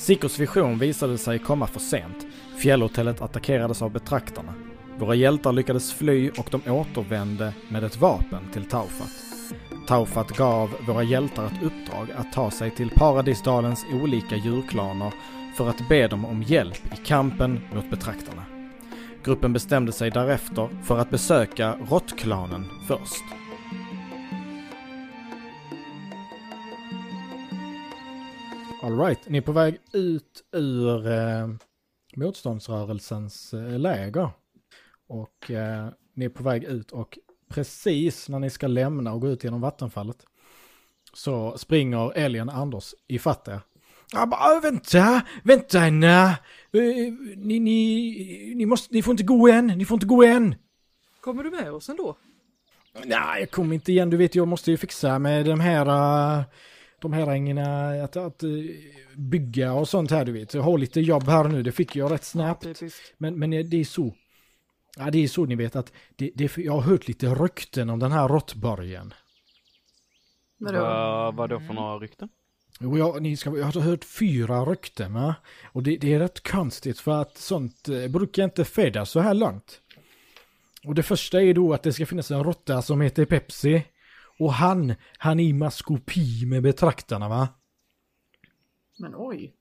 Sikos vision visade sig komma för sent. Fjällhotellet attackerades av betraktarna. Våra hjältar lyckades fly och de återvände med ett vapen till Taufat. Taufat gav våra hjältar ett uppdrag att ta sig till Paradisdalens olika djurklaner för att be dem om hjälp i kampen mot betraktarna. Gruppen bestämde sig därefter för att besöka råttklanen först. Alright, ni är på väg ut ur eh, motståndsrörelsens eh, läger. Och eh, ni är på väg ut och precis när ni ska lämna och gå ut genom vattenfallet så springer älgen Anders i er. Ja, bara, vänta, vänta Anna. Eh, Ni, ni, ni, måste, ni får inte gå än, ni får inte gå än. Kommer du med oss ändå? Nej, jag kommer inte igen. Du vet, jag måste ju fixa med de här, eh, de här ängena, att, att eh, bygga och sånt här, du vet. Jag har lite jobb här nu, det fick jag rätt snabbt. Men, men det är så. Ja, det är så ni vet att det, det, jag har hört lite rykten om den här råttborgen. Vadå? Vad vad då för några rykten? Jo, jag, ni ska, jag har hört fyra rykten, va? Och det, det är rätt konstigt för att sånt eh, brukar inte fedas så här långt. Och det första är då att det ska finnas en råtta som heter Pepsi. Och han, han är i maskopi med betraktarna, va? Men oj.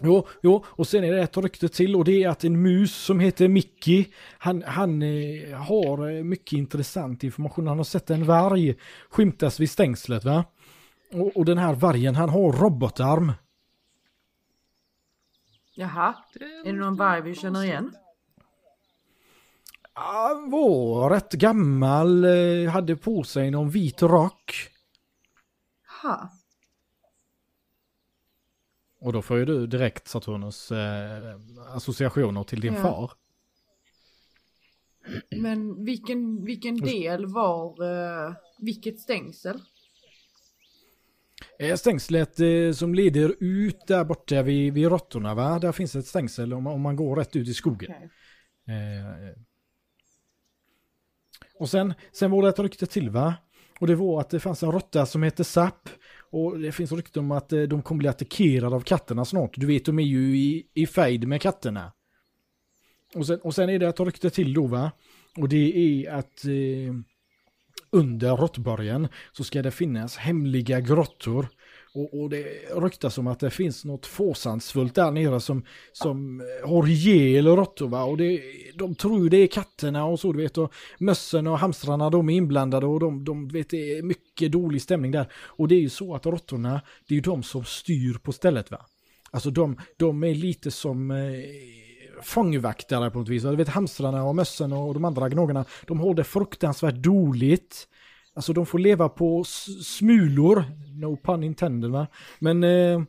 Jo, jo, och sen är det ett rykte till och det är att en mus som heter Mickey, han, han eh, har eh, mycket intressant information. Han har sett en varg skymtas vid stängslet va? Och, och den här vargen, han har robotarm. Jaha. Är det någon varg vi känner igen? Han var rätt gammal, eh, hade på sig någon vit rock. Ha. Och då får ju du direkt Saturnus eh, associationer till din Ja. far. Men vilken, vilken del var, uh, vilket stängsel? Eh, Stängslet eh, som leder ut där borta vid, vid råttorna va? Där finns ett stängsel om, om man går rätt ut i skogen. Okej. Eh, och sen, sen var det ett rykte till va? Och det var att det fanns en råtta som heter Sapp. Och det finns rykte om att eh, de kommer bli attackerade av katterna snart. Du vet, de är ju i, i fejd med katterna. Och sen, och sen är det ett rykte till då va? Och det är att eh, under råttborgen så ska det finnas hemliga grottor. Och, och det ryktas om att det finns något fåsansfullt där nere som, som eh, har ihjäl råttor va. Och det, de tror det är katterna och så du vet. Och mössen och hamstrarna de är inblandade och de, de vet det är mycket dålig stämning där. Och det är ju så att råttorna, det är ju de som styr på stället va. Alltså de, de är lite som eh, fångvaktare på något vis. Du vet hamstrarna och mössen och de andra gnagarna, de har det fruktansvärt dåligt. Alltså de får leva på smulor, no pun intended va. Men eh,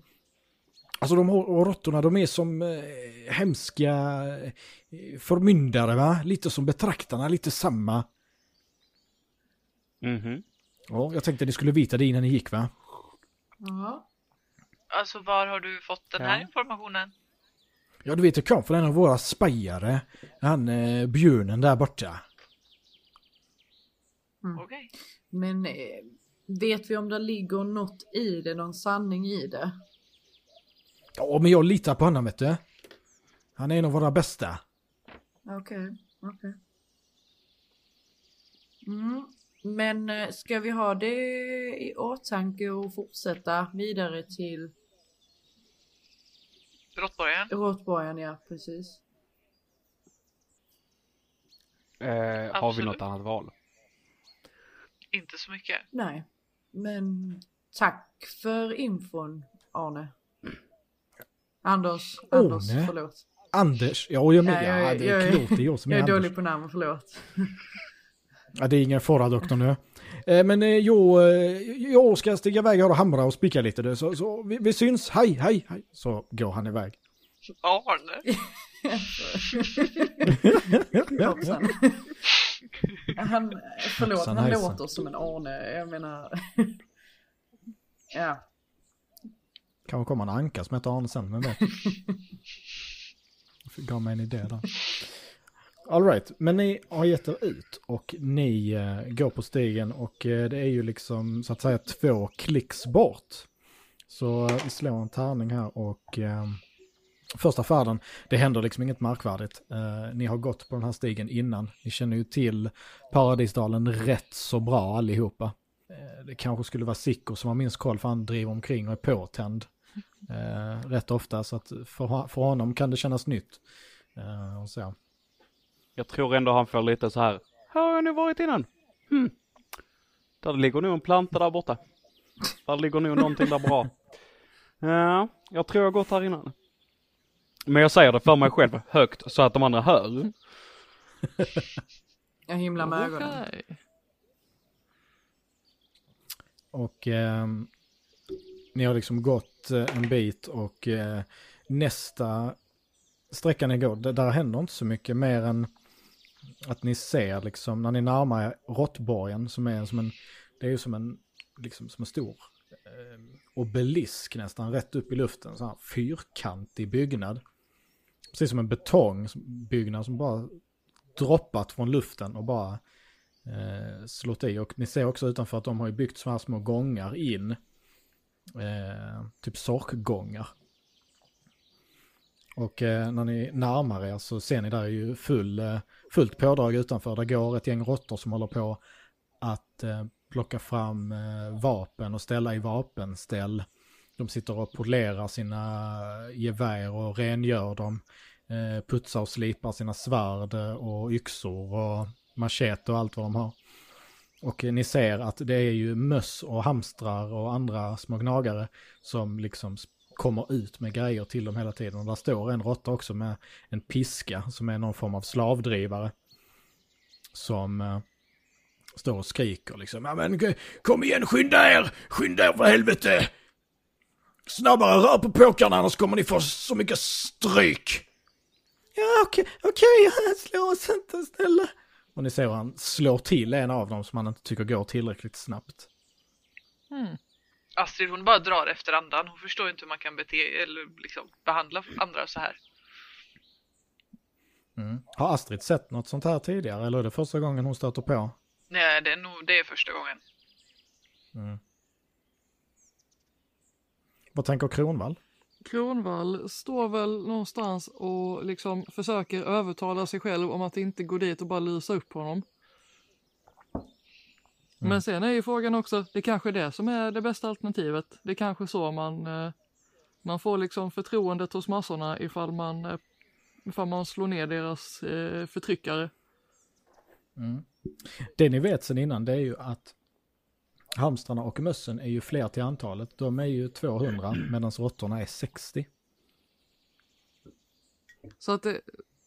alltså de och råttorna de är som eh, hemska eh, förmyndare va. Lite som betraktarna, lite samma. Mhm. Ja, jag tänkte ni skulle veta det innan ni gick va. Jaha. Alltså var har du fått den här Ja. informationen? Ja, du vet, det kom från en av våra spajare. Han eh, björnen där borta. Okej. Men eh, vet vi om det ligger något i det, någon sanning i det? Ja, men jag litar på honom vet du. Han är en av våra bästa. Okej, okej. Mm. Men eh, ska vi ha det i åtanke och fortsätta vidare till Råttborgen? Råtborgen, ja precis. Eh, har vi något annat val? Inte så mycket. Nej, men tack för infon Arne. Anders, Anders, Arne? förlåt. Anders, ja jag med. Ja, Ja, jag- det jag- är klart det är jag som är Jag är Anders. dålig på namn, förlåt. Ja, det är ingen fara doktorn nu. Eh, men eh, jag, eh, jag ska stiga iväg här och hamra och spika lite. Så, så vi, vi syns, hej, hej, hej. Så går han iväg. Arne? Hoppsan. Han, förlåt, han låter som en Arne. Jag menar... ja. Kanske kommer en anka som heter Arne sen, men vet. Gav mig en idé där. All right, men ni har gett er ut och ni eh, går på stigen och eh, det är ju liksom så att säga två klicks bort. Så vi slår en tärning här och eh, första färden, det händer liksom inget märkvärdigt. Eh, ni har gått på den här stigen innan. Ni känner ju till Paradisdalen rätt så bra allihopa. Eh, det kanske skulle vara Sicko som har minst koll för han driver omkring och är påtänd eh, rätt ofta. Så att för, för honom kan det kännas nytt. Eh, och så. Jag tror ändå han får lite så här. Här har jag nu varit innan. Hmm. Där ligger nog en planta där borta. Där ligger nog någonting där bra. Ja, jag tror jag har gått här innan. Men jag säger det för mig själv högt så att de andra hör. Jag himlar med ögonen. Okej. Och eh, ni har liksom gått eh, en bit och eh, nästa sträcka ni går, där, där händer inte så mycket mer än att ni ser liksom när ni närmar er råttborgen som är som en, det är ju som en, liksom som en stor eh, obelisk nästan rätt upp i luften, så här fyrkantig byggnad. Precis som en betongbyggnad som bara droppat från luften och bara eh, slått i. Och ni ser också utanför att de har ju byggt så här små gångar in. Eh, typ sorkgångar. Och eh, när ni närmar er så ser ni där är ju full, eh, fullt pådrag utanför. Där går ett gäng råttor som håller på att eh, plocka fram eh, vapen och ställa i vapenställ. De sitter och polerar sina gevär och rengör dem. Eh, putsar och slipar sina svärd och yxor och machete och allt vad de har. Och ni ser att det är ju möss och hamstrar och andra små gnagare som liksom kommer ut med grejer till dem hela tiden. Och där står en råtta också med en piska som är någon form av slavdrivare. Som eh, står och skriker liksom. Ja men kom igen, skynda er! Skynda er för helvete! Snabbare rör på påkarna annars kommer ni få så mycket stryk! Ja okej, okej, slå oss inte snälla. Och ni ser hur han slår till en av dem som han inte tycker går tillräckligt snabbt. Hmm. Astrid hon bara drar efter andan. Hon förstår inte hur man kan bete eller liksom behandla andra så här. Mm. Har Astrid sett något sånt här tidigare eller är det första gången hon stöter på? Nej, det är nog det är första gången. Mm. Vad tänker Kronvall? Kronvall står väl någonstans och liksom försöker övertala sig själv om att inte gå dit och bara lysa upp honom. Men sen är ju frågan också, det kanske är det som är det bästa alternativet. Det är kanske så man, eh, man får liksom förtroendet hos massorna ifall man, eh, ifall man slår ner deras eh, förtryckare. Mm. Det ni vet sen innan det är ju att hamstrarna och mössen är ju fler till antalet. De är ju 200 medan råttorna är 60. Så att det,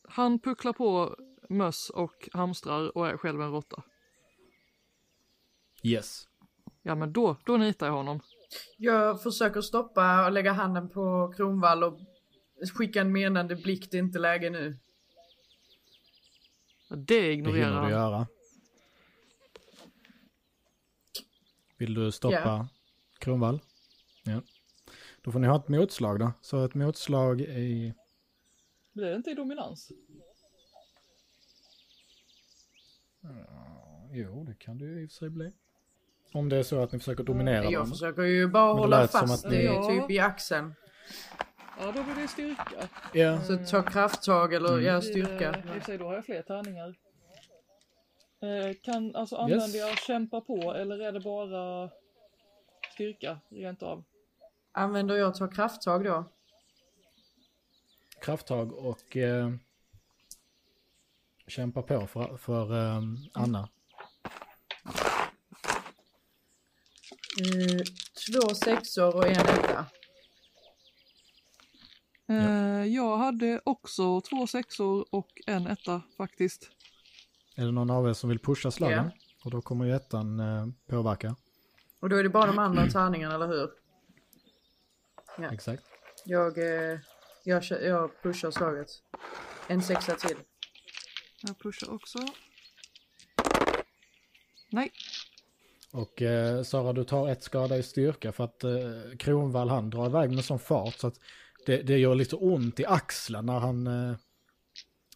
han pucklar på möss och hamstrar och är själv en råtta. Yes. Ja men då, då nitar jag honom. Jag försöker stoppa och lägga handen på Kronvall och skicka en menande blick, det är inte läge nu. Det Det ignorerar hinner du han. göra. Vill du stoppa Ja. Kronvall? Ja. Då får ni ha ett motslag då. Så ett motslag i... Blir det inte i dominans? Jo, det kan det ju i och för sig bli. Om det är så att ni försöker dominera Jag varandra. försöker ju bara det hålla fast att ni- Ja. typ i axeln. Ja då blir det styrka. Ja. Så ta krafttag eller Mm. ja, styrka. I och för sig då har jag fler tärningar. Eh, kan, alltså använder jag kämpa på eller är det bara styrka rent av? Använder jag ta krafttag då? krafttag och eh, kämpa på för, för eh, Anna. Eh, två sexor och en etta. Eh, jag hade också två sexor och en etta faktiskt. Är det någon av er som vill pusha slagen? Ja. Och då kommer ju ettan eh, påverka. Och då är det bara de andra tärningarna, eller hur? Ja. Exakt. Jag, eh, jag, jag pushar slaget. En sexa till. Jag pushar också. Nej, Och eh, Sara, du tar ett skada i styrka för att eh, Kronvall han drar iväg med sån fart så att det, det gör lite ont i axeln när han eh,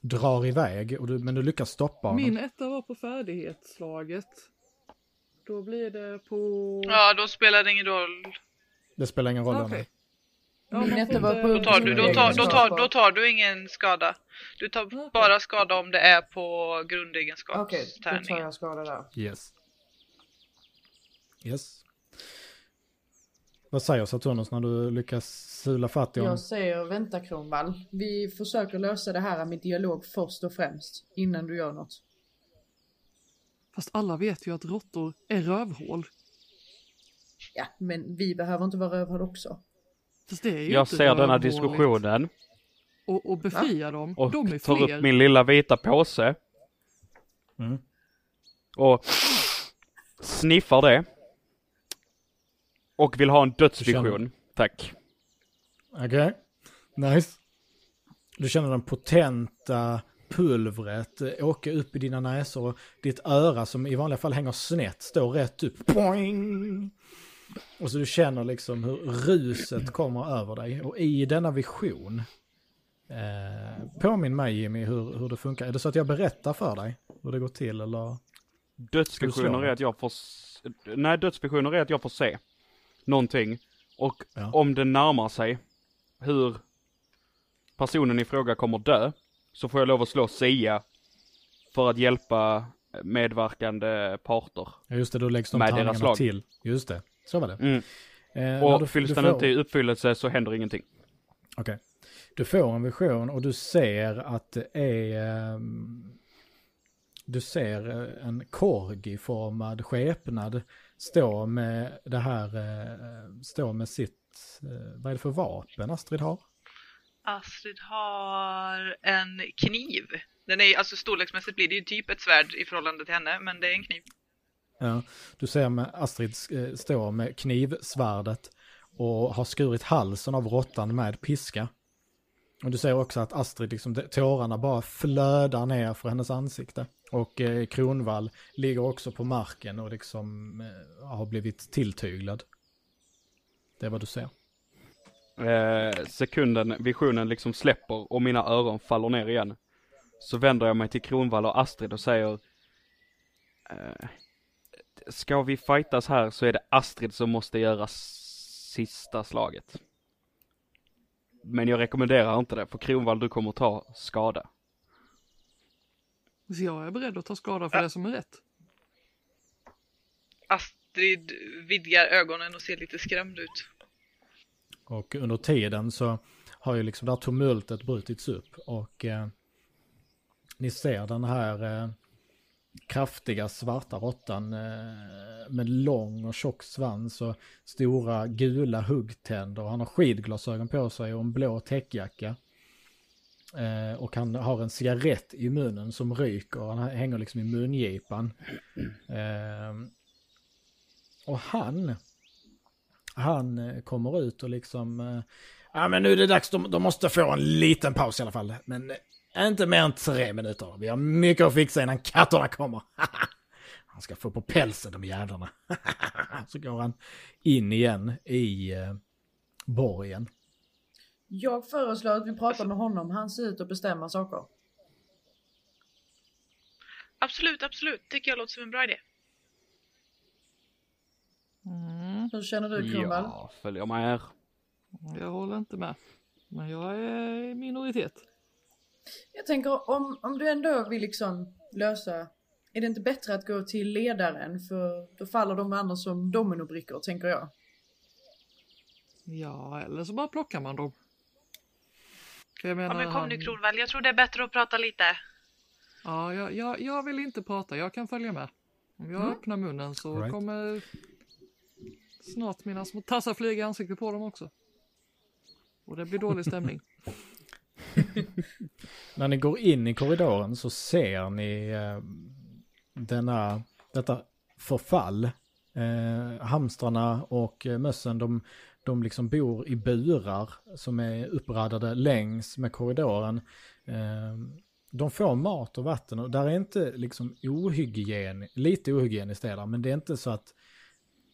drar iväg. Och du, men du lyckas stoppa honom. min etta var på färdighetsslaget. Då blir det på... Ja, då spelar det ingen roll. Det spelar ingen roll. Ja, man Detta får var på- Då tar, du, då, tar, då, tar, då tar du ingen skada. Du tar Okej. bara skada om det är på Okej, då tar grundegenskapstärningen. jag skada där. Yes. Yes. Vad säger Saturnus när du lyckas sula fatt i honom? Jag säger vänta Kronvall. Vi försöker lösa det här med dialog först och främst. Innan du gör något. Fast alla vet ju att råttor är rövhål. Ja, men vi behöver inte vara rövhål också. Fast det är ju Jag inte ser denna rövhåligt. diskussionen Och, och befria dem. och De är tar fler. upp min lilla vita påse. Mm. Och sniffar det. Och vill ha en dödsvision. Tack. Okej. Nice. Du känner den potenta pulvret åka upp i dina näsor och ditt öra som i vanliga fall hänger snett står rätt upp. Boing! Och så du känner liksom hur ruset kommer över dig. Och i denna vision, eh, påminn mig Jimmy hur, hur det funkar. Är det så att jag berättar för dig hur det går till eller? Dödsvisioner är att jag får... Nej, dödsvisioner är att jag får se någonting. Och Ja. om det närmar sig hur personen i fråga kommer dö, så får jag lov att slå Sia för att hjälpa medverkande parter. Ja, just det, då läggs de Med deras tärningarna till. Just det, så var det. Mm. Eh, Och du- fylls den får- inte i uppfyllelse så händer ingenting. Okej. Du får en vision och du ser att det är... ehm, Du ser eh, en korgiformad skepnad stå med det här... eh, Stå med sitt... eh, Vad är det för vapen Astrid har? Astrid har en kniv. Den är alltså storleksmässigt blir det ju typ ett svärd i förhållande till henne, men det är en kniv. Ja, du ser med Astrid eh, stå med knivsvärdet och har skurit halsen av råttan med piska. Och du ser också att Astrid, liksom, tårarna bara flödar ner för hennes ansikte. Och eh, Kronvall ligger också på marken och liksom eh, har blivit tilltyglad. Det är vad du ser. Eh, sekunden visionen liksom släpper och mina öron faller ner igen. Så vänder jag mig till Kronvall och Astrid och säger eh, Ska vi fightas här så är det Astrid som måste göra sista slaget. Men jag rekommenderar inte det, för Kronvall du kommer ta skada. Så jag är beredd att ta skada för det som är rätt. Astrid vidgar ögonen och ser lite skrämd ut. Och under tiden så har ju liksom det här tumultet brutits upp och eh, ni ser den här eh, kraftiga svarta råttan eh, med lång och tjock svans och stora gula huggtänder. Han har skidglasögon på sig och en blå täckjacka. Eh, och han har en cigarett i munnen som ryker. Han hänger liksom i mungipan. Eh, och han han eh, kommer ut och liksom, eh, ja men nu är det dags, de, de måste få en liten paus i alla fall. Men eh, inte mer än tre minuter. Vi har mycket att fixa innan katterna kommer. han ska få på pälsen de jävlarna. Så går han in igen i eh, borgen. Jag föreslår att vi pratar med honom. Han ser ut att bestämma saker. Absolut, absolut. Tycker jag låter som en bra idé. Mm, Hur känner du Kronwall? Ja, följer med. jag håller inte med. Men jag är i minoritet. Jag tänker om, om du ändå vill liksom lösa, är det inte bättre att gå till ledaren för då faller de andra som dominobrickor tänker jag. Ja, eller så bara plockar man dem. Jag menar, Ja, men kom nu Kronvall, jag tror det är bättre att prata lite. Ja, jag, jag, jag vill inte prata, jag kan följa med. Om jag Mm. öppnar munnen så Right. kommer snart mina små tassar flyga i ansiktet på dem också. Och det blir dålig stämning. När ni går in i korridoren så ser ni eh, denna, detta förfall. Eh, hamstrarna och eh, mössen de, de liksom bor i burar som är uppradade längs med korridoren. Eh, de får mat och vatten och där är inte liksom ohygien, lite ohygieniskt är där, men det är inte så att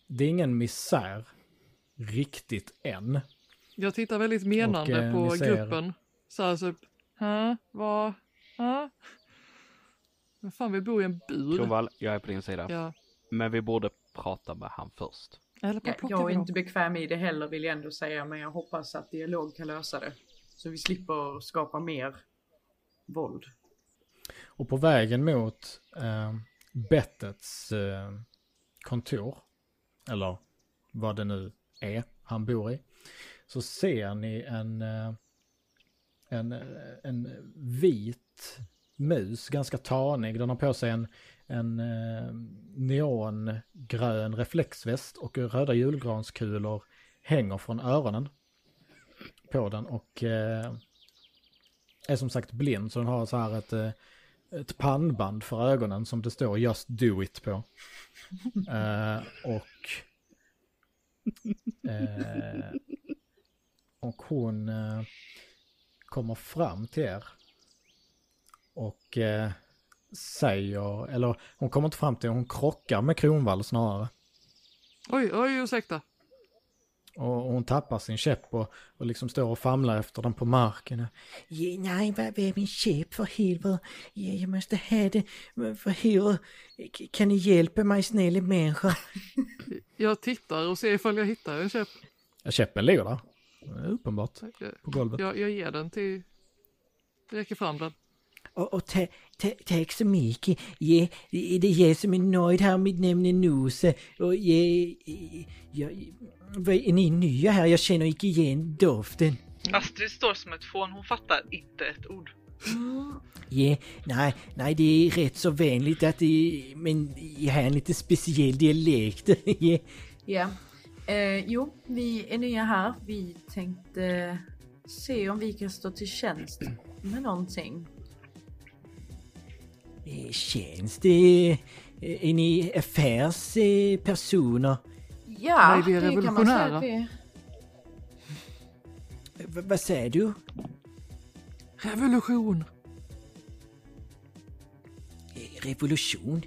det är ingen misär riktigt än. Jag tittar väldigt menande Och, eh, på ser- gruppen. Så här typ, hä, vad, hä? Men fan vi bor i en bur. Kronvall, jag är på din sida. Ja, Men vi borde prata med han först. Eller plockar jag är inte bekväm i det heller vill jag ändå säga, men jag hoppas att dialog kan lösa det. Så vi slipper skapa mer våld. Och på vägen mot eh, Bettets eh, kontor, eller vad det nu är han bor i, så ser ni en, eh, en, en vit mus, ganska tanig. Den har på sig en, en eh, neongrön reflexväst och röda julgranskulor hänger från öronen på den och eh, är som sagt blind så den har så här ett, eh, ett pannband för ögonen som det står Just Do It på. Eh, och eh, och hon eh, kommer fram till er och eh, säger, eller hon kommer inte fram till er, hon krockar med Kronvall snarare. Oj, oj, ursäkta. Och hon tappar sin käpp och, och liksom står och famlar efter den på marken. Ja, nej, vad, är min käpp för helvete? Ja, jag måste ha det. För helvete. Kan ni hjälpa mig snälla människa? Jag tittar och ser ifall jag hittar en käpp. Ja, käppen ligger där. Det är Uppenbart. Jag, På golvet. jag, jag ger den till... Räcker fram den. Och, och ta, ta, tack så mycket. Ja, det är jag som är nöjd här. Mitt namn är Nose. Och jag, jag, vad är ni nya här? Jag känner inte igen doften. Astrid står som ett fån, hon fattar inte ett ord. Ja, nej, nej det är rätt så vänligt att det men jag har en lite speciell dialekt. ja. Ja. Eh, jo, vi är nya här. Vi tänkte se om vi kan stå till tjänst med någonting. Eh, det... eh, Är ni affärspersoner? Ja, Nej, vi är det kan man säga att revolutionära. vi är. V- vad säger du? Revolution! Eh, Revolution?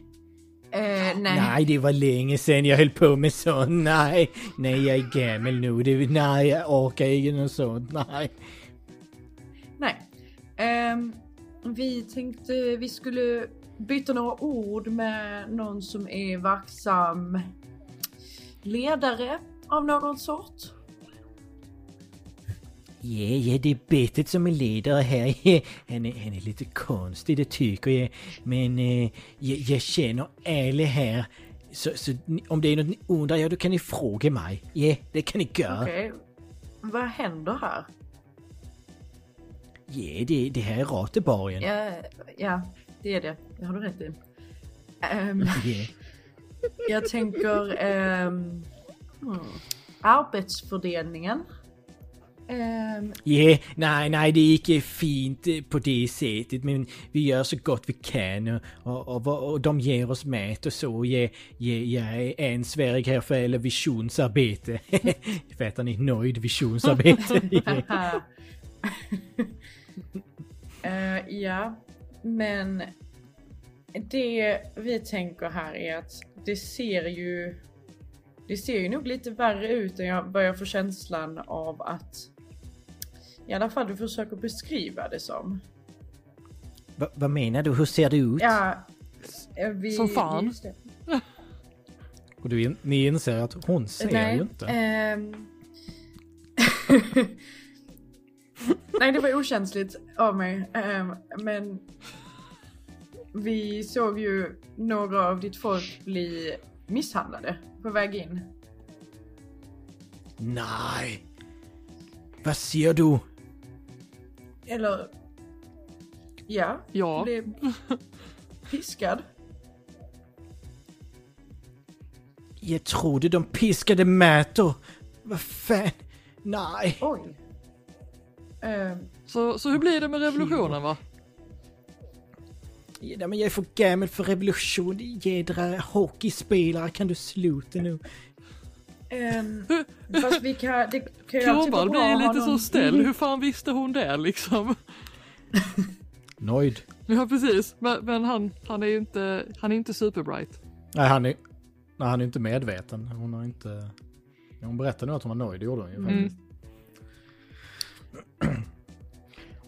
Eh, nej. Nej, det var länge sedan jag höll på med sånt. Nej, nej, jag är gammal nu. Det, nej, jag orkar inte något sånt. Nej. nej. Ehm, vi tänkte vi skulle byta några ord med någon som är verksam ledare av någon sort. Ja, ja, det är Bettet som är ledare här. Han är, han är lite konstig, det tycker jag. Men eh, jag, jag känner alla här. Så, så om det är något ni undrar, ja då kan ni fråga mig. Ja, det kan ni göra. Okej. Vad händer här? Ja, det, det här är Rateborgen. Ja, ja, det är det. Det har du rätt i. Ehm, Ja. jag tänker ehm, hmm, arbetsfördelningen. Ehm, Ja, nej, nej, det är inte fint på det sättet, men vi gör så gott vi kan och, och, och, och de ger oss mat och så. Jag, jag, jag är ansvarig här för alla visionsarbete. Fattar ni? Nöjd visionsarbete. Eh, ja, men det vi tänker här är att det ser ju det ser ju nog lite värre ut än jag börjar få känslan av att i alla fall du försöker beskriva det som. Va, vad menar du? Hur ser det ut? Ja, eh, vi, Som fan. just det. Och du, ni inser att hon ser ju inte. ehm. Nej, det var okänsligt av mig. ehm, men vi såg ju några av ditt folk bli misshandlade på väg in. Nej! Vad ser du? Eller... Ja, Ja, blev piskad. Jag trodde de piskade Mäto. Vad fan? Nej. Oj. Ehm, så, så hur blir det med revolutionen va? Ja, men jag är för gammal för revolution. Jädra hockeyspelare, kan du sluta nu? Ehm, fast vi kan... Det kan ju alltid vara bra blir ha lite så någon- ställd. Hur fan visste hon det liksom? Nöjd. Ja precis, men, men han, han är ju inte, han är inte superbright. Nej, han är, nej, han är inte medveten. Hon har inte... Hon berättade nog att hon var nöjd, det gjorde hon ju Mm. faktiskt.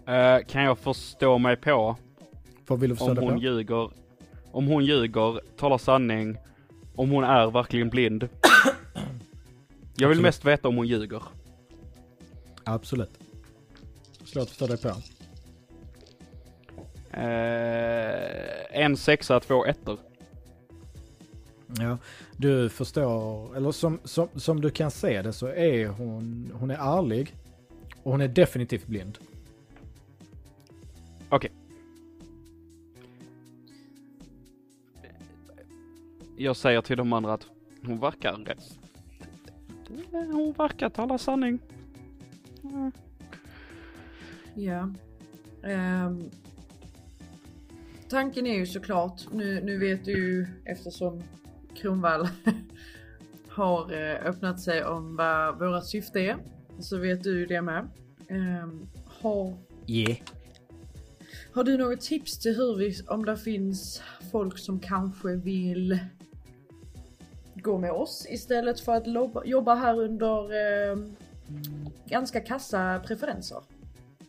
Eh, kan jag förstå mig på Vad vill du förstå om hon på? ljuger, om hon ljuger, talar sanning, om hon är verkligen blind Jag vill Absolut. mest veta om hon ljuger. Absolut. Slå att förstå dig på. Eh, en sexa, två ettor. Ja, du förstår, eller som, som, som du kan se det så är hon, hon är ärlig. Och hon är definitivt blind. Okej. Jag säger till de andra att hon verkar rätt. Hon verkar tala sanning. Mm. Ja. Ehm, tanken är ju såklart, nu, nu vet du ju eftersom Kronvall har eh, öppnat sig om vad våra syfte är. Så vet du ju det med. Ehm, har, Yeah. har du något tips till hur vi, om det finns folk som kanske vill gå med oss istället för att jobba här under eh, ganska kassa preferenser?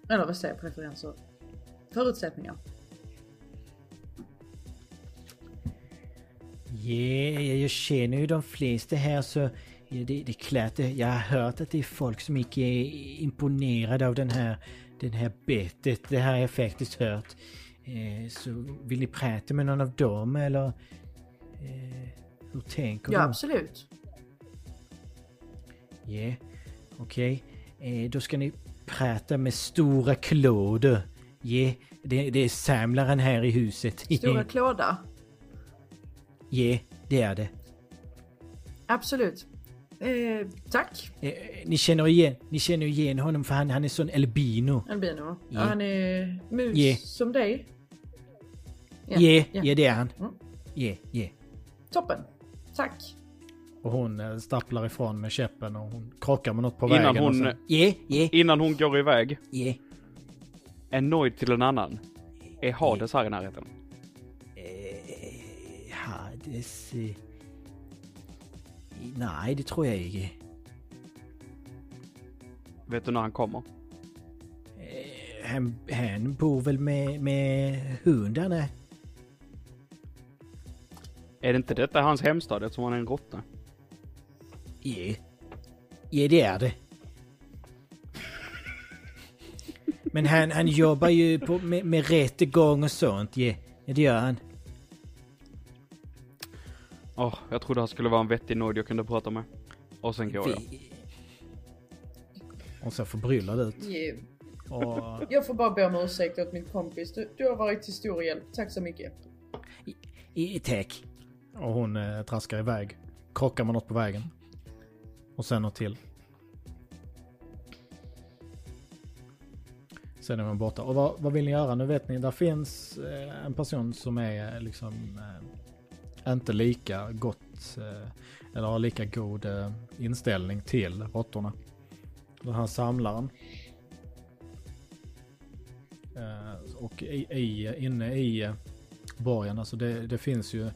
Eller vad säger jag, preferenser? Förutsättningar. Yeah, jag känner ju de flesta här så ja, det, det är klart, jag har hört att det är folk som inte är imponerade av den här, den här bettet. Det här har jag faktiskt hört. Eh, så vill ni prata med någon av dem eller? Eh, hur tänker Ja, du? absolut. Ja, okej. Eh, då ska ni prata med Stora Claude. Ja, det, det är samlaren här i huset. Stora klåda. Ja, det är det. Absolut. Eh, tack, Eh, ni känner igen, ni känner igen honom för han, han är sån albino. Albino. Ja, Ja. han är mus Ja. som dig. Ja, ja, ja. det är han. Mm. Ja, ja. Toppen. Tack. Och hon eh, stapplar ifrån med käppen och hon krockar med något på Innan vägen. och hon, sen- Ja, ja, innan hon går iväg, ja. är nöjd till en annan. Är Hades här i närheten? Eh, Hades... eh, Nej, det tror jag inte. Vet du när han kommer? Eh, Han, han bor väl med, med hundarna? Är det inte detta hans hemstad eftersom han är en råtta? Ja. Ja, det är det. Men han, han jobbar ju på, med, med rättegång och sånt, ja. ja. Det gör han. Åh, jag trodde han skulle vara en vettig nöjd jag kunde prata med. Och sen går jag. Vi- Hon ser förbryllad ut. Yeah. Och Jag får bara be om ursäkt åt min kompis. Du, du har varit till stor hjälp. Tack så mycket. i- Tack. Och hon eh, traskar iväg. Krockar med något på vägen. Och sen något till. Sen är man borta. Och vad, vad vill ni göra? Nu vet ni, där finns eh, en person som är eh, liksom eh, inte lika gott eh, eller har lika god eh, inställning till råttorna. Den här samlaren. Eh, och i, i, inne i eh, borgen, alltså det, det finns ju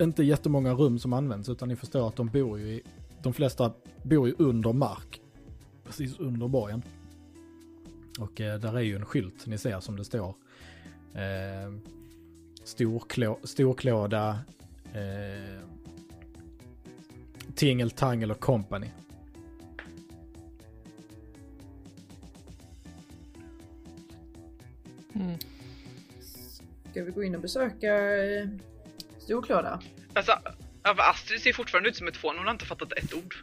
inte jättemånga rum som används utan ni förstår att de bor ju i, de flesta bor ju under mark. Precis under borgen. Och eh, där är ju en skylt ni ser som det står. Eh, storklå, storklåda, eh, Tingel, Tangel och Company. Mm. Ska vi gå in och besöka eh, eh, Storklåda? Alltså, Astrid ser fortfarande ut som ett fån, hon har inte fattat ett ord.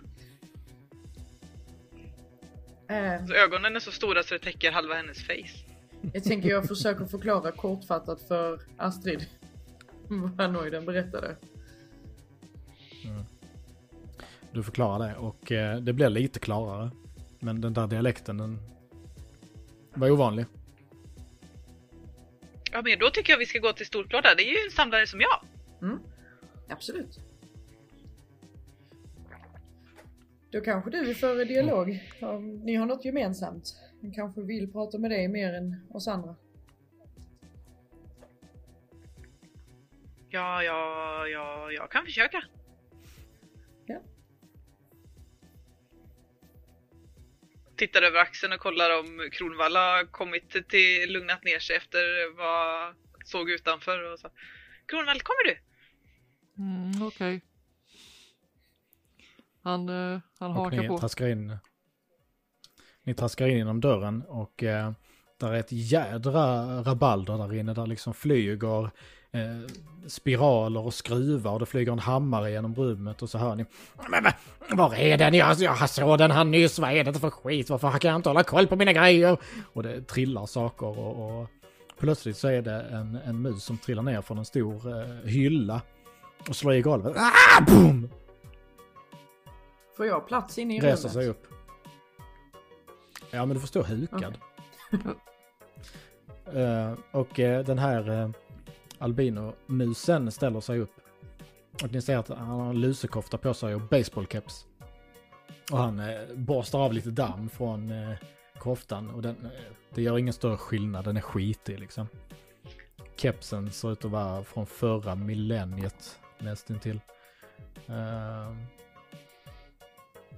Eh, Alltså, ögonen är så stora så det täcker halva hennes face. jag tänker jag försöker förklara kortfattat för Astrid vad Noiden berättade. Du förklarar det och eh, det blir lite klarare. Men den där dialekten den var ovanlig. Ja men då tycker jag vi ska gå till Storklåda, det är ju en samlare som jag. Absolut. Då kanske du vill föra dialog ni har något gemensamt. Han kanske vill prata med dig mer än oss andra. Ja, ja, ja, jag kan försöka. Ja. Tittar över axeln och kollar om Kronvalla kommit till lugnat ner sig efter vad såg utanför och så. Kronvall, kommer du? Mm, Okej. Han, eh, han Och hakar ni på. traskar in. Ni traskar in genom dörren och eh, där är ett jädra rabalder där inne där liksom flyger eh, spiraler och skruvar och det flyger en hammare genom rummet och så hör ni. Men vad- var är den? Jag, jag såg den här nyss. Vad är det för skit? Varför kan jag inte hålla koll på mina grejer? Och det trillar saker och, och plötsligt så är det en, en mus som trillar ner från en stor eh, hylla och slår i golvet. Ah, boom! Får jag plats inne i Reser rummet? sig upp. Ja, men du får stå hukad. Eh, och eh, den här uh, albino-musen ställer sig upp. Och ni ser att han har en lusekofta på sig och baseballkeps. Och han uh, borstar av lite damm från uh, koftan. Och den, det gör ingen större skillnad, den är skitig liksom. Kepsen ser ut att vara från förra millenniet nästintill. Uh,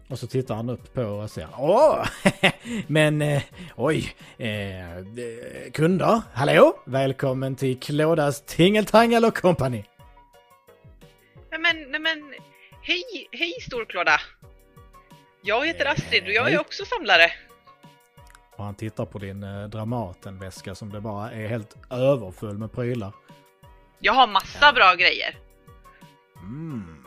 och så tittar han upp på och säger Åh! Men eh, oj! Eh, eh, kunder, hallå? Välkommen till Klådas Tingeltangel och Company! Nej men, nej men, hej, hej Storklåda! Jag heter Astrid och jag är också samlare. Och han tittar på din eh, Dramatenväska som det bara är helt överfull med prylar. Jag har massa bra grejer. Mm.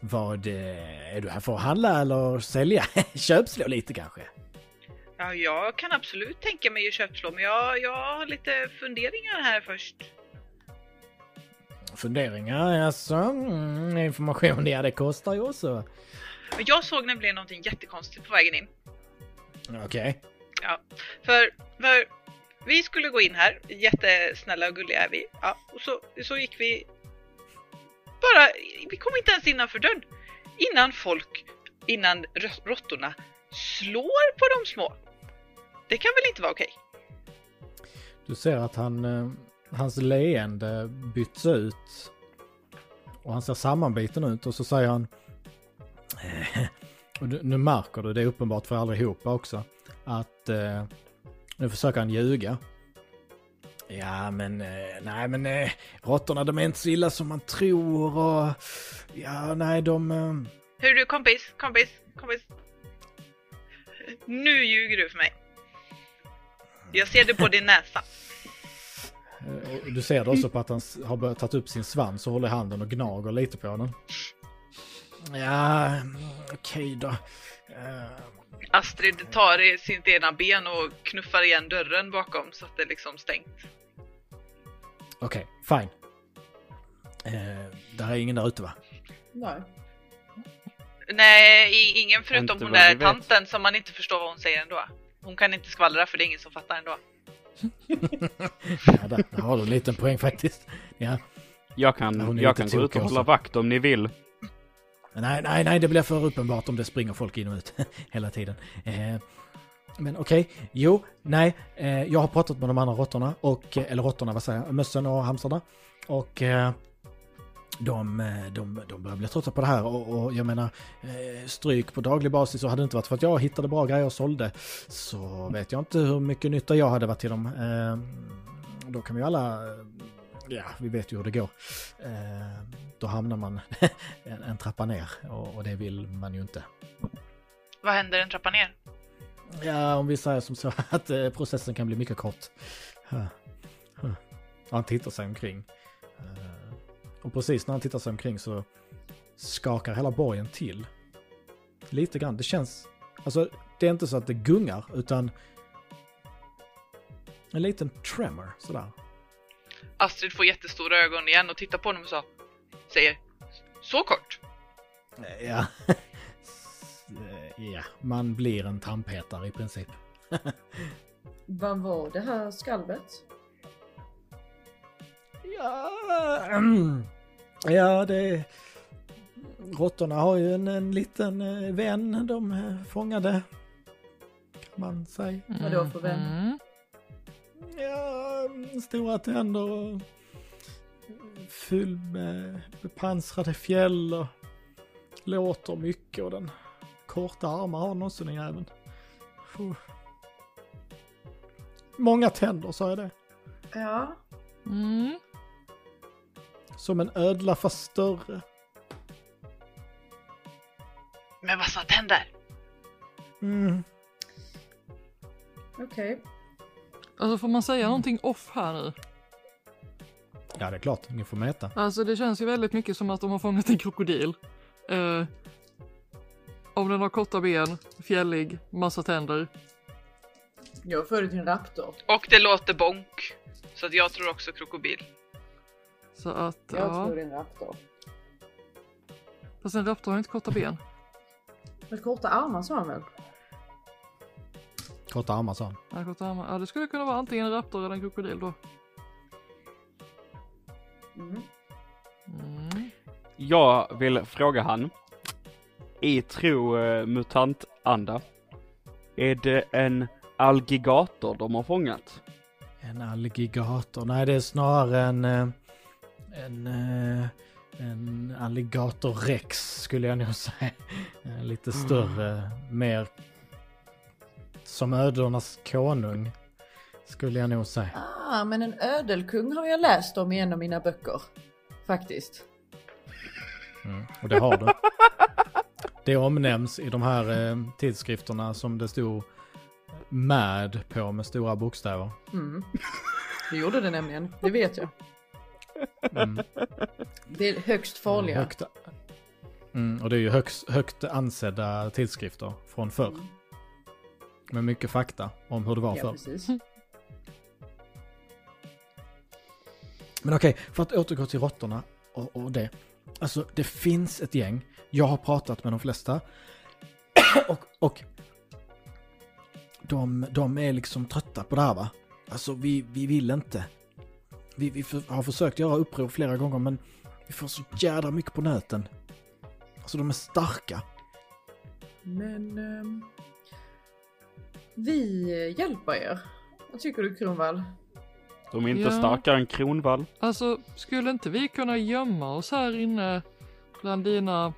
Vad, eh, är du här för att handla eller sälja? Köpslå lite kanske? Ja, jag kan absolut tänka mig att köpslå, men jag, jag har lite funderingar här först. Funderingar, alltså mm, information, ja det kostar ju också. Jag såg nämligen någonting jättekonstigt på vägen in. Okej. För, för vi skulle gå in här, jättesnälla och gulliga är vi. Ja, och så, så gick vi bara, vi kom inte ens innanför dörren. Innan folk, innan råttorna slår på de små. Det kan väl inte vara okej? Du ser att han, eh, hans leende byts ut. Och han ser sammanbiten ut och så säger han... Eh, och nu märker du, det är uppenbart för allihopa också, att eh, nu försöker han ljuga. Ja men, eh, nej men eh, råttorna de är inte så illa som man tror och... Ja, nej de... Eh, Hör du kompis, kompis, kompis. Nu ljuger du för mig. Jag ser det på din näsa. eh, du ser det också på att han har börjat tagit upp sin svans och håller handen och gnager lite på den. Ja, okej då. Eh, Astrid tar i sitt ena ben och knuffar igen dörren bakom så att det liksom stängt. Okej, fine. Eh, där är ingen där ute va? Nej. Nej, ingen förutom hon där vi vet. tanten som man inte förstår vad hon säger ändå. Hon kan inte skvallra för det är ingen som fattar ändå. Ja, där, där har du en liten poäng faktiskt. Ja. Jag Ja, kan, hon jag kan gå ut och hålla vakt om ni vill. Nej, nej, nej, det blir för uppenbart om det springer folk in och ut hela tiden. Eh, men okej, jo, nej, eh, jag har pratat med de andra råttorna, och, eh, eller råttorna, vad säger jag, mössen och hamstrarna. Och eh, de, eh, de, de börjar bli trötta på det här och, och jag menar, eh, stryk på daglig basis och hade det inte varit för att jag hittade bra grejer och sålde så vet jag inte hur mycket nytta jag hade varit till dem. Eh, då kan vi alla, ja, vi vet ju hur det går. Eh, då hamnar man en, en trappa ner och, och det vill man ju inte. Vad händer en trappa ner? Ja, om vi säger som så att eh, processen kan bli mycket kort. Han tittar sig omkring. Eh, och precis när han tittar sig omkring så skakar hela borgen till. Lite grann. Det känns... Alltså, det är inte så att det gungar, utan en liten tremor sådär. Astrid får jättestora ögon igen och tittar på honom och så, säger Så kort? Ja. Ja, man blir en tandpetare i princip. Vad var det här skalvet? Ja, mm. ja det... Råttorna har ju en, en liten eh, vän de eh, fångade. Kan man säga. Vadå för vän? Mm. Ja, mm, stora tänder och full med bepansrade fjäll och låter mycket och den korta armar har också den jäveln. Många tänder sa jag det. Ja. Mm. Som en ödla fast större. Med massa tänder. Mm. Okej. Alltså får man säga någonting off här nu? Ja, det är klart. Ni får mäta. Alltså det känns ju väldigt mycket som att de har fångat en krokodil. Eh, om den har korta ben, fjällig, massa tänder. Jag för det till en raptor. Och det låter bonk. Så att jag tror också krokodil. Så att, Jag ja. tror det är en raptor. Fast en raptor har inte korta ben. Med korta armar sa han väl? Korta armar sa han. Ja, korta armar. Ja, det skulle kunna vara antingen en raptor eller en krokodil då. Mm. Mm. Jag vill fråga han. I tro eh, mutantanda. Är det en alligator de har fångat? En alligator. Nej, det är snarare en... eh, En... eh, En alligator rex skulle jag nog säga. Lite större, mer... Som ödlornas konung. Skulle jag nog säga. Ah, men en ödelkung har jag läst om i en av mina böcker. Faktiskt. Mm, och det har du. Det omnämns i de här eh, tidskrifterna som det stod MAD på med stora bokstäver. Mm. Det gjorde det nämligen, det vet jag. Mm. Det är högst farliga. Högt, mm, och det är ju högst, högt ansedda tidskrifter från förr. Med mycket fakta om hur det var Ja, förr. precis. Men okej, för att återgå till råttorna och, och det. Alltså det finns ett gäng. Jag har pratat med de flesta. och och de, de är liksom trötta på det här va. Alltså vi, vi vill inte. Vi, vi för, har försökt göra uppror flera gånger men vi får så jävla mycket på nöten. Alltså de är starka. Men... ehm, vi hjälper er. Vad tycker du Kronvall? De är inte Ja. starkare än Kronvall. Alltså, skulle inte vi kunna gömma oss här inne bland dina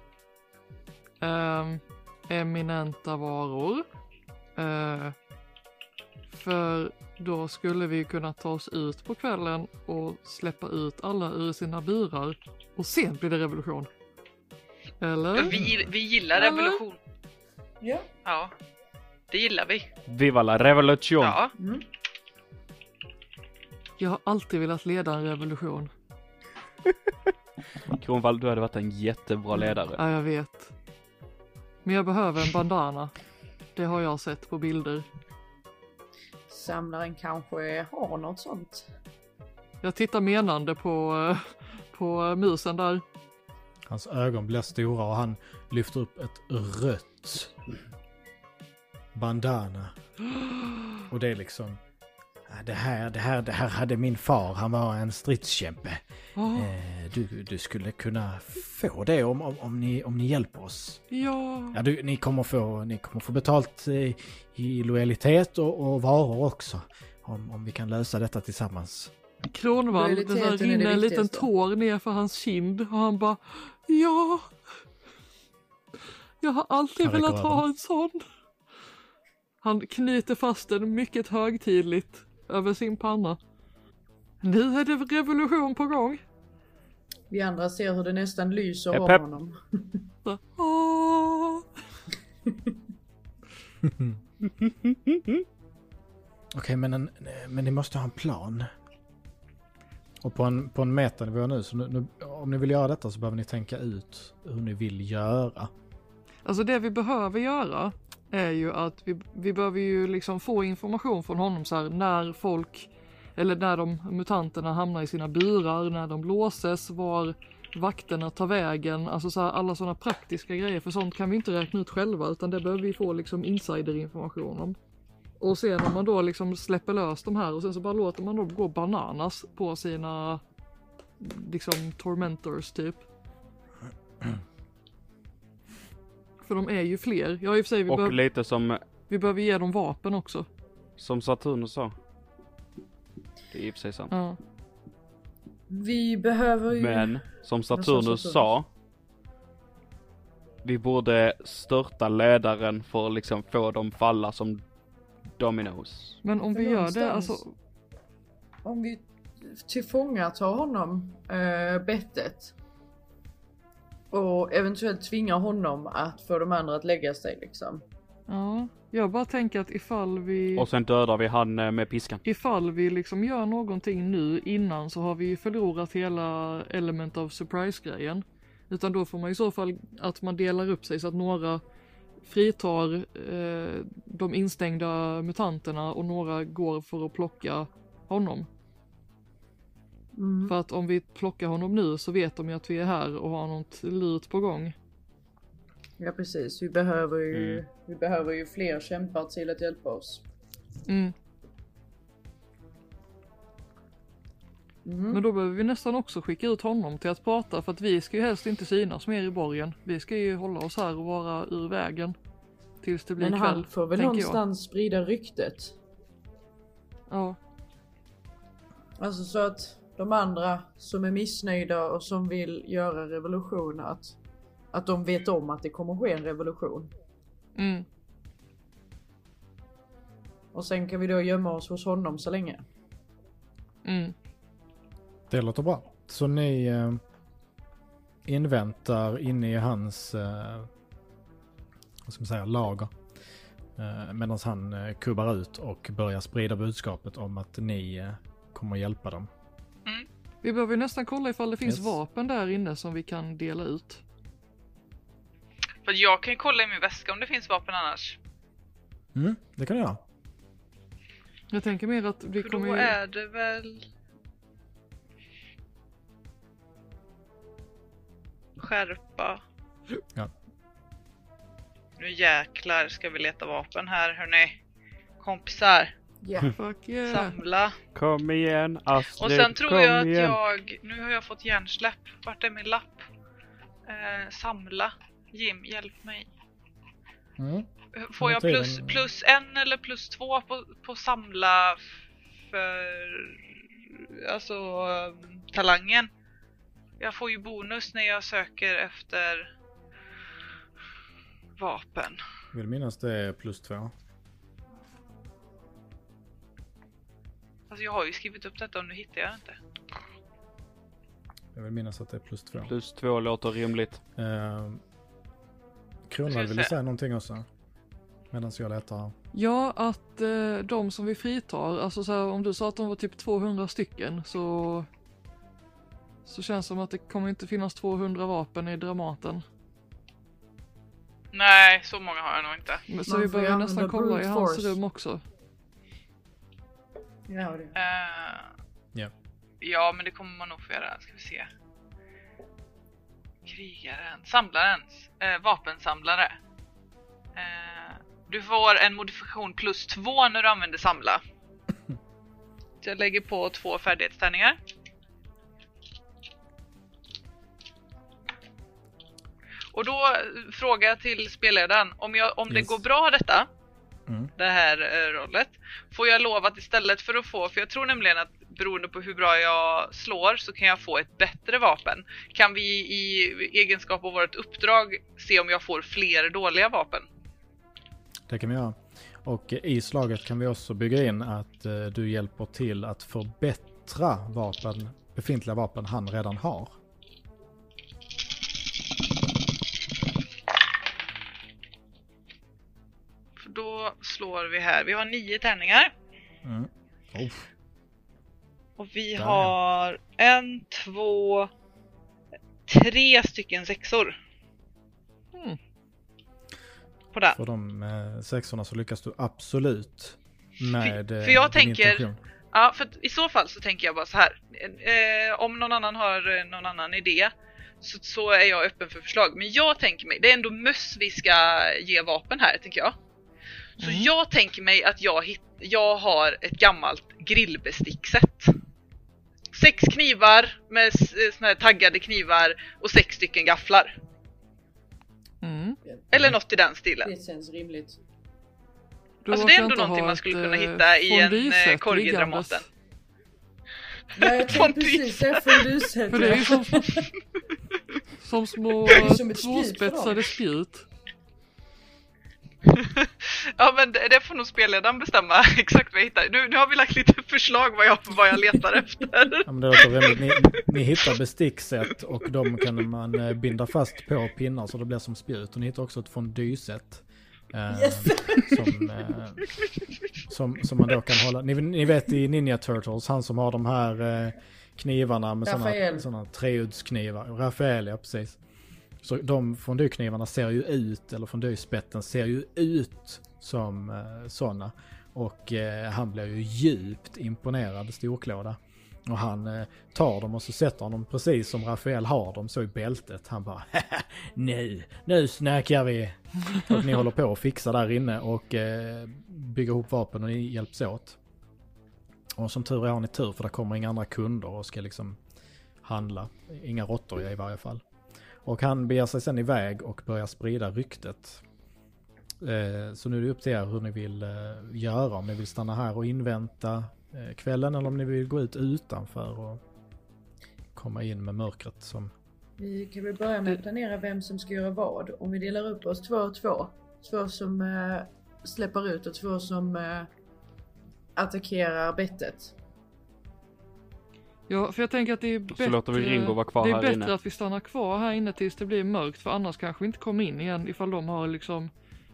ehm, eminenta varor? Eh, för då skulle vi kunna ta oss ut på kvällen och släppa ut alla ur sina burar och sen blir det revolution. Eller? Vi, vi gillar revolution. Ja. Ja, det gillar vi. Viva la revolution! Ja, Mm. Jag har alltid velat leda en revolution. Kronvall, du hade varit en jättebra ledare. Ja, jag vet. Men jag behöver en bandana. Det har jag sett på bilder. Samlaren kanske har något sånt. Jag tittar menande på, på musen där. Hans ögon blir stora och han lyfter upp ett rött bandana. Och det är liksom... "Ja, Det här, det här, det här hade min far. Han var en stridskämpe. Eh, du, du skulle kunna få det om, om, om, ni, om ni hjälper oss. ja. Ja, du, ni, kommer få, ni kommer få betalt eh, i lojalitet och, och varor också. Om, om vi kan lösa detta tillsammans. Kronvall, det där rinner en liten tår ner för hans kind och han bara Ja. Jag har alltid velat ha en sån. Han knyter fast den mycket högtidligt över sin panna. Nu är det revolution på gång. Vi andra ser hur det nästan lyser Hepp, om honom. Så. Okej, men, en, men ni måste ha en plan. Och på en, på en metanivå nu, så nu, nu, om ni vill göra detta så behöver ni tänka ut hur ni vill göra. Alltså det vi behöver göra är ju att vi, vi behöver ju liksom få information från honom så här när folk eller när de mutanterna hamnar i sina burar, när de låses, var vakterna tar vägen, alltså så här, alla sådana praktiska grejer för sånt kan vi inte räkna ut själva utan det behöver vi få liksom insiderinformation om. Och sen om man då liksom släpper lös de här och sen så bara låter man dem gå bananas på sina liksom tormentors typ. För de är ju fler. Ja i och för sig vi, Och behöv, lite som, vi behöver ge dem vapen också. som Saturnus sa. Det är i och för sig sant. Ja. Vi behöver ju... Men som sa Saturnus Saturnus? sa. Vi borde störta ledaren för att liksom få dem falla som dominos. Men om För vi gör det, någonstans- alltså Om vi tillfångatar honom, äh, bettet. Och eventuellt tvinga honom att få de andra att lägga sig liksom. Ja, jag bara tänker att ifall vi... Och sen dödar vi han eh, med piskan. Ifall vi liksom gör någonting nu innan så har vi ju förlorat hela element of surprise-grejen. Utan då får man i så fall att man delar upp sig så att några fritar eh, de instängda mutanterna och några går för att plocka honom. Mm. För att om vi plockar honom nu så vet de ju att vi är här och har något lut på gång. Ja precis, vi behöver ju, Mm. vi behöver ju fler kämpar till att hjälpa oss. Mm. Mm. Men då behöver vi nästan också skicka ut honom till att prata för att vi ska ju helst inte synas mer i borgen. Vi ska ju hålla oss här och vara ur vägen. Tills det blir Men kväll. han får väl tänker jag. någonstans sprida ryktet. Ja, Alltså så att de andra som är missnöjda och som vill göra revolution att, att de vet om att det kommer ske en revolution. mm. Och sen kan vi då gömma oss hos honom så länge. Mm. Det låter bra. Så ni eh, inväntar inne i hans eh, vad ska man säga, lager. Eh, Medan han eh, kubbar ut och börjar sprida budskapet om att ni eh, kommer hjälpa dem. Vi behöver ju nästan kolla ifall det finns Yes. vapen där inne som vi kan dela ut. För jag kan ju kolla i min väska om det finns vapen annars. Mm, det kan du göra. Jag tänker mer att vi För då kommer ju... är det väl... Skärpa. Ja. Nu jäklar ska vi leta vapen här hörni. Kompisar, Ja. Fuck yeah. samla. Kom igen Astrid, Och sen tror kom jag att igen. jag, nu har jag fått hjärnsläpp. Vart är min lapp? Eh, samla. Jim, hjälp mig. Mm. Får jag plus, plus en eller plus två på, på samla för alltså um, talangen? Jag får ju bonus när jag söker efter vapen. Vill minnas det är plus två. Alltså jag har ju skrivit upp detta och nu hittar jag det inte. Jag vill minnas att det är plus två. Plus två låter rimligt. Eh, ville se. säga någonting också. Medan jag letar. Ja, att eh, de som vi fritar, alltså så här, om du sa att de var typ 200 stycken så så känns det som att det kommer inte finnas 200 vapen i Dramaten. Nej, så många har jag nog inte. Men, så Man vi behöver nästan kolla i hans rum också. Ja, det. Eh, Ja. Ja, men det kommer man nog få göra. Ska vi se. Krigaren, samlaren, eh, vapensamlare. Eh, du får en modifikation plus två när du använder samla. Så jag lägger på två färdighetstärningar. Och då frågar jag till spelledaren om, jag, om det Yes. går bra detta, Mm. det här eh, rollet, får jag lov att istället för att få, för jag tror nämligen att beroende på hur bra jag slår så kan jag få ett bättre vapen. Kan vi i egenskap av vårt uppdrag se om jag får fler dåliga vapen? Det kan vi göra. Och i slaget kan vi också bygga in att eh, du hjälper till att förbättra vapen, befintliga vapen han redan har. Då slår vi här, vi har nio tärningar Mm. Oh, och vi Där. har en, två, tre stycken sexor. Mm. På den. för de eh, sexorna så lyckas du absolut med eh, för jag tänker- intention. Ja, för i så fall så tänker jag bara så här. Eh, om någon annan har eh, någon annan idé så, så är jag öppen för förslag. Men jag tänker mig, det är ändå möss vi ska ge vapen här, tänker jag. Så Mm. jag tänker mig att jag, hit, jag har ett gammalt grillbestickset. Sex knivar med eh, såna här taggade knivar och sex stycken gafflar. Mm. Eller något i den stilen. det känns rimligt. Du Alltså, det är ändå inte någonting man skulle kunna eh, hitta i en, eh, fondyset korg i liggandes. Dramaten. Ja, jag tänkte precis säga fonduset. För det är ju som, som små Det tvåspetsade spjut. Ja men det, det får nog spelledaren bestämma exakt vad jag hittar. Nu, nu har vi lagt lite förslag vad jag, vad jag letar efter. Ja, men det låter ni, ni hittar bestickset och de kan man eh, binda fast på pinnar så det blir som spjut. Och ni hittar också ett fondyset. Eh, Yes. som, eh, som, som man då kan hålla. Ni, ni vet i Ninja Turtles, han som har de här knivarna med sådana treuddsknivar. Rafael, ja precis. Så de fondueknivarna ser ju ut, eller fondyspetten ser ju ut som eh, sådana. Och eh, han blir ju djupt imponerad, storklåda. Och han eh, tar dem och så sätter han dem precis som Rafael har dem så i bältet. Han bara nu, nu snackar vi. Och ni håller på att fixa där inne och eh, bygger ihop vapen och ni hjälps åt. Och som tur är har ni tur för det kommer inga andra kunder och ska liksom handla. Inga råttor i varje fall. Och han beger sig sen iväg och börjar sprida ryktet. Eh, så nu är det upp till er hur ni vill eh, göra. Om ni vill stanna här och invänta eh, kvällen eller om ni vill gå ut utanför och komma in med mörkret som... Vi kan väl börja med att planera vem som ska göra vad. Om vi delar upp oss två och två. Två som eh, släpper ut och två som eh, attackerar bettet. Ja, för jag tänker att det är bättre, låter vi Ringo vara kvar det är här bättre inne. att vi stannar kvar här inne tills det blir mörkt för annars kanske vi inte kommer in igen ifall de har liksom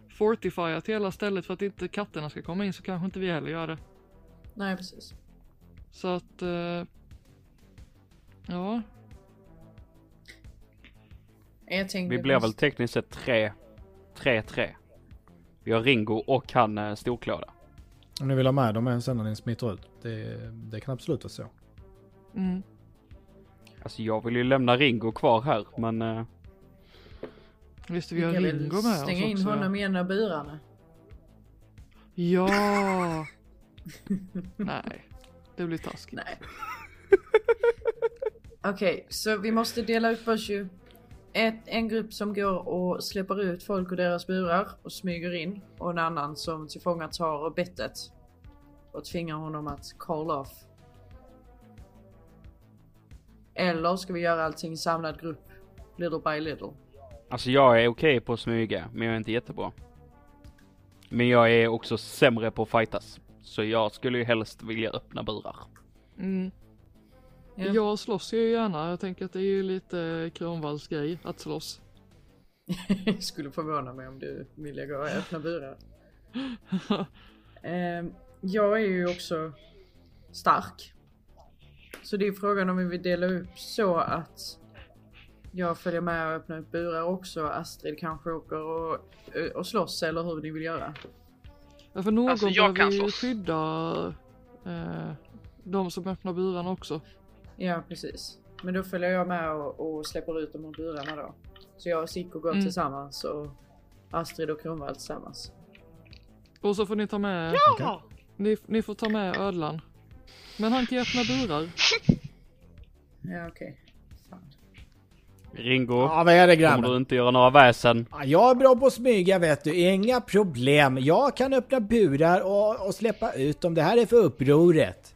fortifierat hela stället för att inte katterna ska komma in så kanske inte vi heller gör det. Nej precis. Så att, eh, ja, Vi blir väl tekniskt sett tre, tre, tre. Vi har Ringo och han eh, storklåda. Om ni vill ha med dem sen när ni smiter ut. Det, det kan absolut vara så. Mm. Alltså jag vill ju lämna Ringo kvar här men eh, Visst vi Vi har Ringo med oss stänga in också. honom i en av burarna. Ja! Nej, det blir taskigt. Nej. Okej, så vi måste dela upp oss ju. Ett, en grupp som går och släpper ut folk ur deras burar och smyger in. Och en annan som tillfångatar bettet. Och tvingar honom att call off. Eller ska vi göra allting i samlad grupp? Little by little. alltså jag är okej på att smyga men jag är inte jättebra. Men jag är också sämre på att fightas. Så jag skulle ju helst vilja öppna burar. Mm. Ja. Jag slåss ju gärna. Jag tänker att det är ju lite Kronvalls grej att slåss. Skulle förvåna mig om du ville gå och öppna burar. Ehm, jag är ju också stark. Så det är frågan om vi vill dela upp så att jag följer med och öppnar upp burar också. Astrid kanske åker och, och slåss eller hur ni vill göra. Ja, för någon Alltså, behöver ju slåss. skydda eh, de som öppnar burarna också. Ja precis. Men då följer jag med och, och släpper ut dem ur burarna då. Så jag och Sikko går Mm. tillsammans och Astrid och Kronwall tillsammans. Och så får ni ta med, Ja! ni, ni får ta med ödlan. Men han kan ju öppna burar. Ja okej. Fan. Ringo, Ja, vad är det kommer du inte göra några väsen? Ja, Jag är bra på att smyga vet du, inga problem. Jag kan öppna burar och, och släppa ut dem. Det här är för upproret.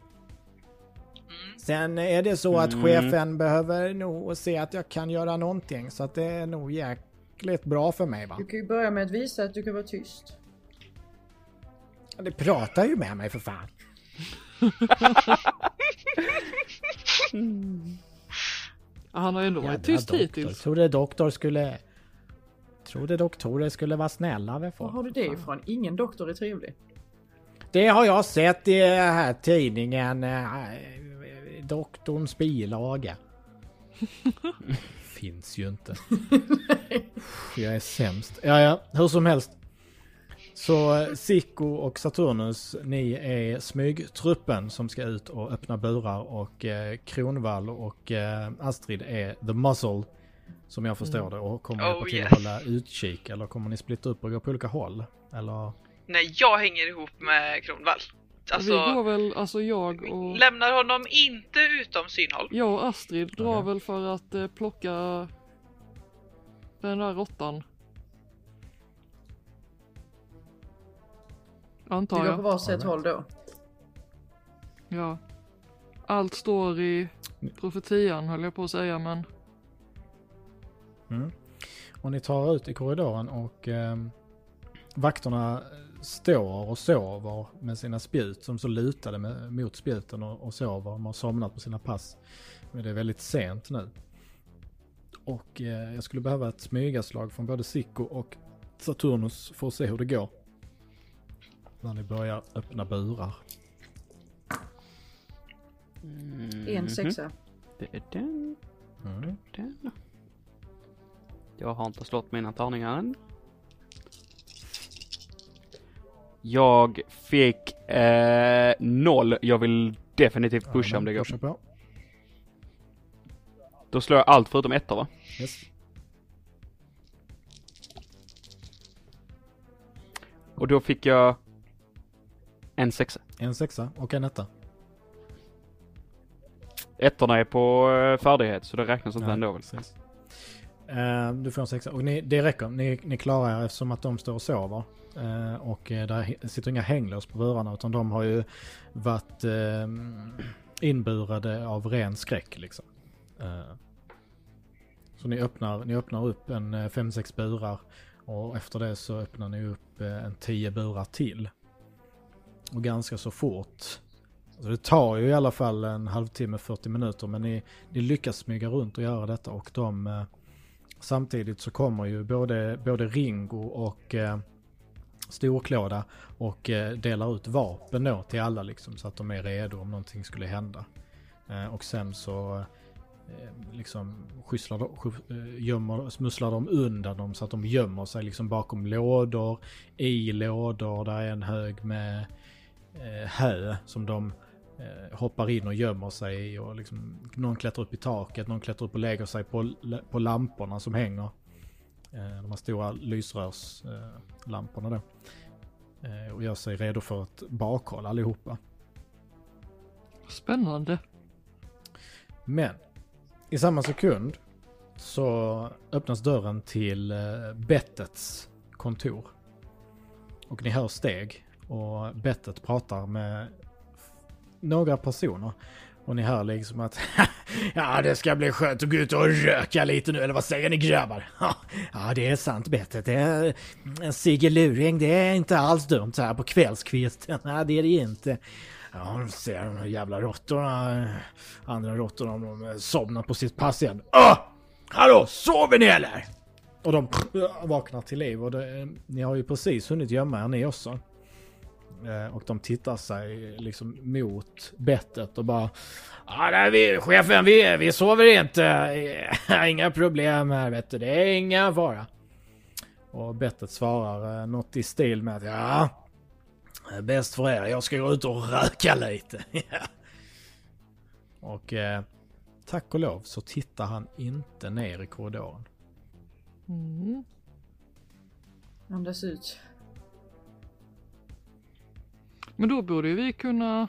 Sen är det så att Mm. chefen behöver nog se att jag kan göra någonting. Så att det är nog jäkligt bra för mig va. Du kan ju börja med att visa att du kan vara tyst. Det pratar ju med mig för fan. Ja, Han har ju ändå varit tyst doktor. hittills. Trodde doktor skulle... Trodde doktorer skulle vara snälla med Var folk. har du det ifrån? Ingen doktor är trevlig. Det har jag sett i här tidningen. eh, Doktorns bilaga. Finns ju inte. Jag är sämst. Ja, ja, hur som helst. Så eh, Sicko och Saturnus, ni är smygtruppen som ska ut och öppna burar och eh, Kronvall och eh, Astrid är the muscle. Som jag förstår det och kommer Oh, hjälpa till yes. att hålla utkik. Eller kommer ni splitta upp och gå på olika håll? Eller? Nej, jag hänger ihop med Kronvall. vi Alltså, går väl, alltså jag och, lämnar honom inte utom synhåll. jag och Astrid drar Okej. väl för att eh, plocka den där råttan. Vi Antar går på jag. varsitt Alright. håll då. Ja. Allt står i profetian höll jag på att säga men Mm. Och ni tar ut i korridoren och eh, vakterna står och sover med sina spjut som så lutade med, mot spjuten och, och sover. De har somnat på sina pass. Men det är väldigt sent nu. Och eh, jag skulle behöva ett smygaslag från både Sicko och Saturnus för att se hur det går. När ni börjar öppna burar. En sexa. Det är den, Mm. den. Jag har inte slått mina tärningar än. Jag fick eh, noll. Jag vill definitivt pusha om det går. Pusha på. Då slår jag allt förutom ettor va? Yes. Och då fick jag en sexa. En sexa och en etta. Ettorna är på eh, färdighet så det räknas inte Ja, ändå väl? precis. Eh, du får en sexa. Och ni, det räcker. Ni, ni klarar er eftersom att de står och sover. Eh, och där sitter inga hänglås på burarna utan de har ju varit eh, inburade av ren skräck liksom. Så ni öppnar, ni öppnar upp en 5-6 burar och efter det så öppnar ni upp en 10 burar till. Och ganska så fort. Alltså det tar ju i alla fall en halvtimme, 40 minuter men ni, ni lyckas smyga runt och göra detta och de eh, samtidigt så kommer ju både, både Ringo och eh, Storklåda och eh, delar ut vapen då till alla liksom så att de är redo om någonting skulle hända. Eh, och sen så eh, liksom skysslar de, eh, gömmer, smusslar de undan dem så att de gömmer sig liksom bakom lådor, i lådor, där är en hög med hö som de eh, hoppar in och gömmer sig i och liksom, någon klättrar upp i taket, någon klättrar upp och lägger sig på, på lamporna som hänger. Eh, de här stora lysrörslamporna eh, lamporna då. Eh, och gör sig redo för ett bakhåll allihopa. Spännande. Men i samma sekund så öppnas dörren till eh, Bettets kontor. Och ni hör steg och Bettet pratar med några personer. Och ni hör liksom att Ja, det ska bli skönt att gå ut och röka lite nu, eller vad säger ni grabbar? Ja, det är sant Bettet. Det är en sigeluring det är inte alls dumt så här på kvällskvisten. Nej, det är det inte. Ja, de ser de här jävla råttorna. Andra råttorna om de somnar på sitt pass igen. Åh! Hallå, sover ni eller? Och de vaknar till liv och det, ni har ju precis hunnit gömma er ni också. Eh, och de tittar sig liksom mot bettet och bara Ja, nej, vi, chefen, vi, vi sover inte. Eh, inga problem här vet du, det är inga fara. Och bettet svarar eh, något i stil med att ja, bäst för er, jag ska gå ut och röka lite. och eh, tack och lov så tittar han inte ner i korridoren. Mm. Andas ut. Men då borde vi kunna,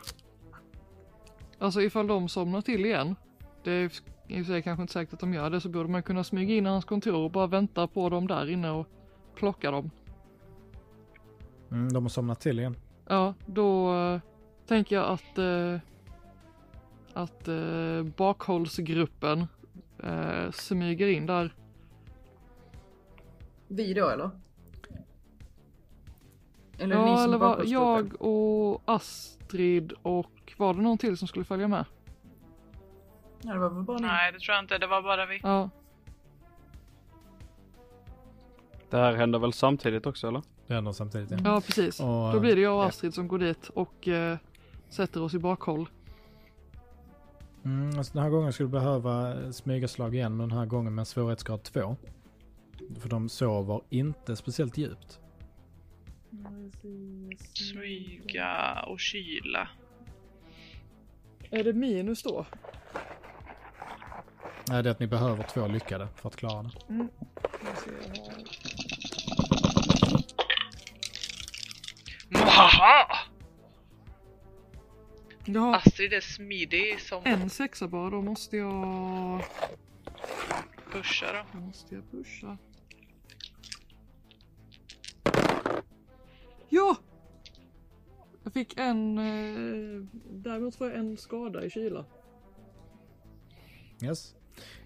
alltså ifall de somnar till igen, det är i och för sig kanske inte säkert att de gör det, så borde man kunna smyga in i hans kontor och bara vänta på dem där inne och plocka dem. Mm, de har somnat till igen. Ja, då eh, tänker jag att, eh, att eh, bakhållsgruppen smyger in där. Vi då eller? Eller ni Ja, som eller var jag och Astrid och var det någon till som skulle följa med? Ja, det var väl bara ni. Nej, det tror jag inte. Det var bara vi. Ja, Det här händer väl samtidigt också eller? Det händer samtidigt. Ja. ja precis. Och, Då blir det jag och ja. Astrid som går dit och eh, sätter oss i bakhåll. Mm, alltså den här gången skulle du behöva smygaslag igen, men den här gången med svårighetsgrad 2. För de sover inte speciellt djupt. Smyga och kyla. Är det minus då? Nej, det är att ni behöver två lyckade för att klara det. Mwahaha! Jag har Astrid är smidig som en sexa bara, då måste jag... pushar då. Då måste jag pusha. Ja! Jag fick en... Eh, däremot får jag en skada i kyla. Yes.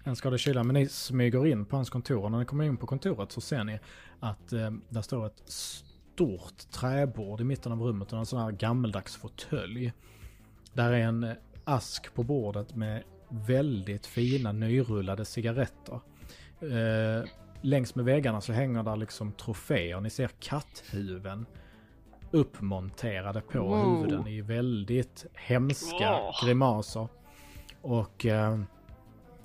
En skada i kyla. men ni smyger in på hans kontor. Och när ni kommer in på kontoret så ser ni att eh, där står ett stort träbord i mitten av rummet och en sån här gammeldags fåtölj. Där är en eh, ask på bordet med väldigt fina nyrullade cigaretter. Eh, längs med väggarna så hänger där liksom troféer. Ni ser katthuven uppmonterade på Wow. huvuden i väldigt hemska Åh. grimaser. Och eh,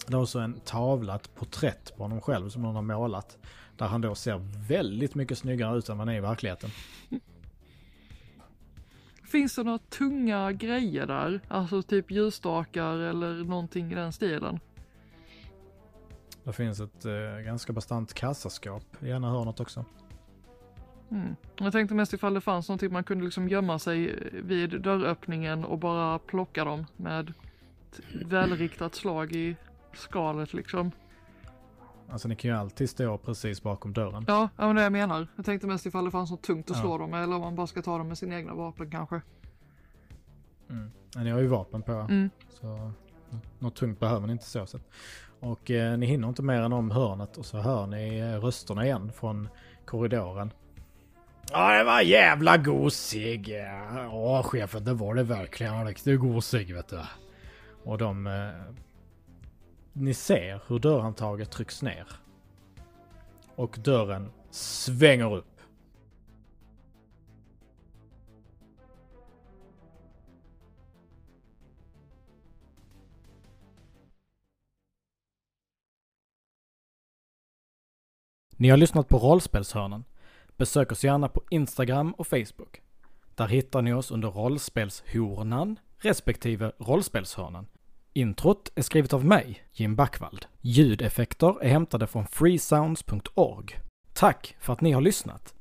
det är också en tavla, ett porträtt på honom själv som någon har målat. Där han då ser väldigt mycket snyggare ut än vad han är i verkligheten. Finns det några tunga grejer där? Alltså typ ljusstakar eller någonting i den stilen? Det finns ett eh, ganska bastant kassaskåp i ena hörnet också. Mm. Jag tänkte mest ifall det fanns någonting man kunde liksom gömma sig vid dörröppningen och bara plocka dem med välriktat slag i skalet liksom. Alltså ni kan ju alltid stå precis bakom dörren. Ja, ja men det jag menar. Jag tänkte mest ifall det fanns något tungt att Ja. slå dem med eller om man bara ska ta dem med sina egna vapen kanske. Mm. Men ni har ju vapen på. Mm. Så något tungt behöver ni inte så sett. Och eh, ni hinner inte mer än om hörnet och så hör ni eh, rösterna igen från korridoren. Ja, det var jävla gosig. Ja, chefen, det var det verkligen. Riktigt gosig, vet du. Och de... Eh, ni ser hur dörrhandtaget trycks ner. Och dörren svänger upp. Ni har lyssnat på Rollspelshörnan. Besök oss gärna på Instagram och Facebook. Där hittar ni oss under rollspelshornan respektive rollspelshörnan. Introt är skrivet av mig, Jim Backvald. Ljudeffekter är hämtade från freesounds.org. Tack för att ni har lyssnat!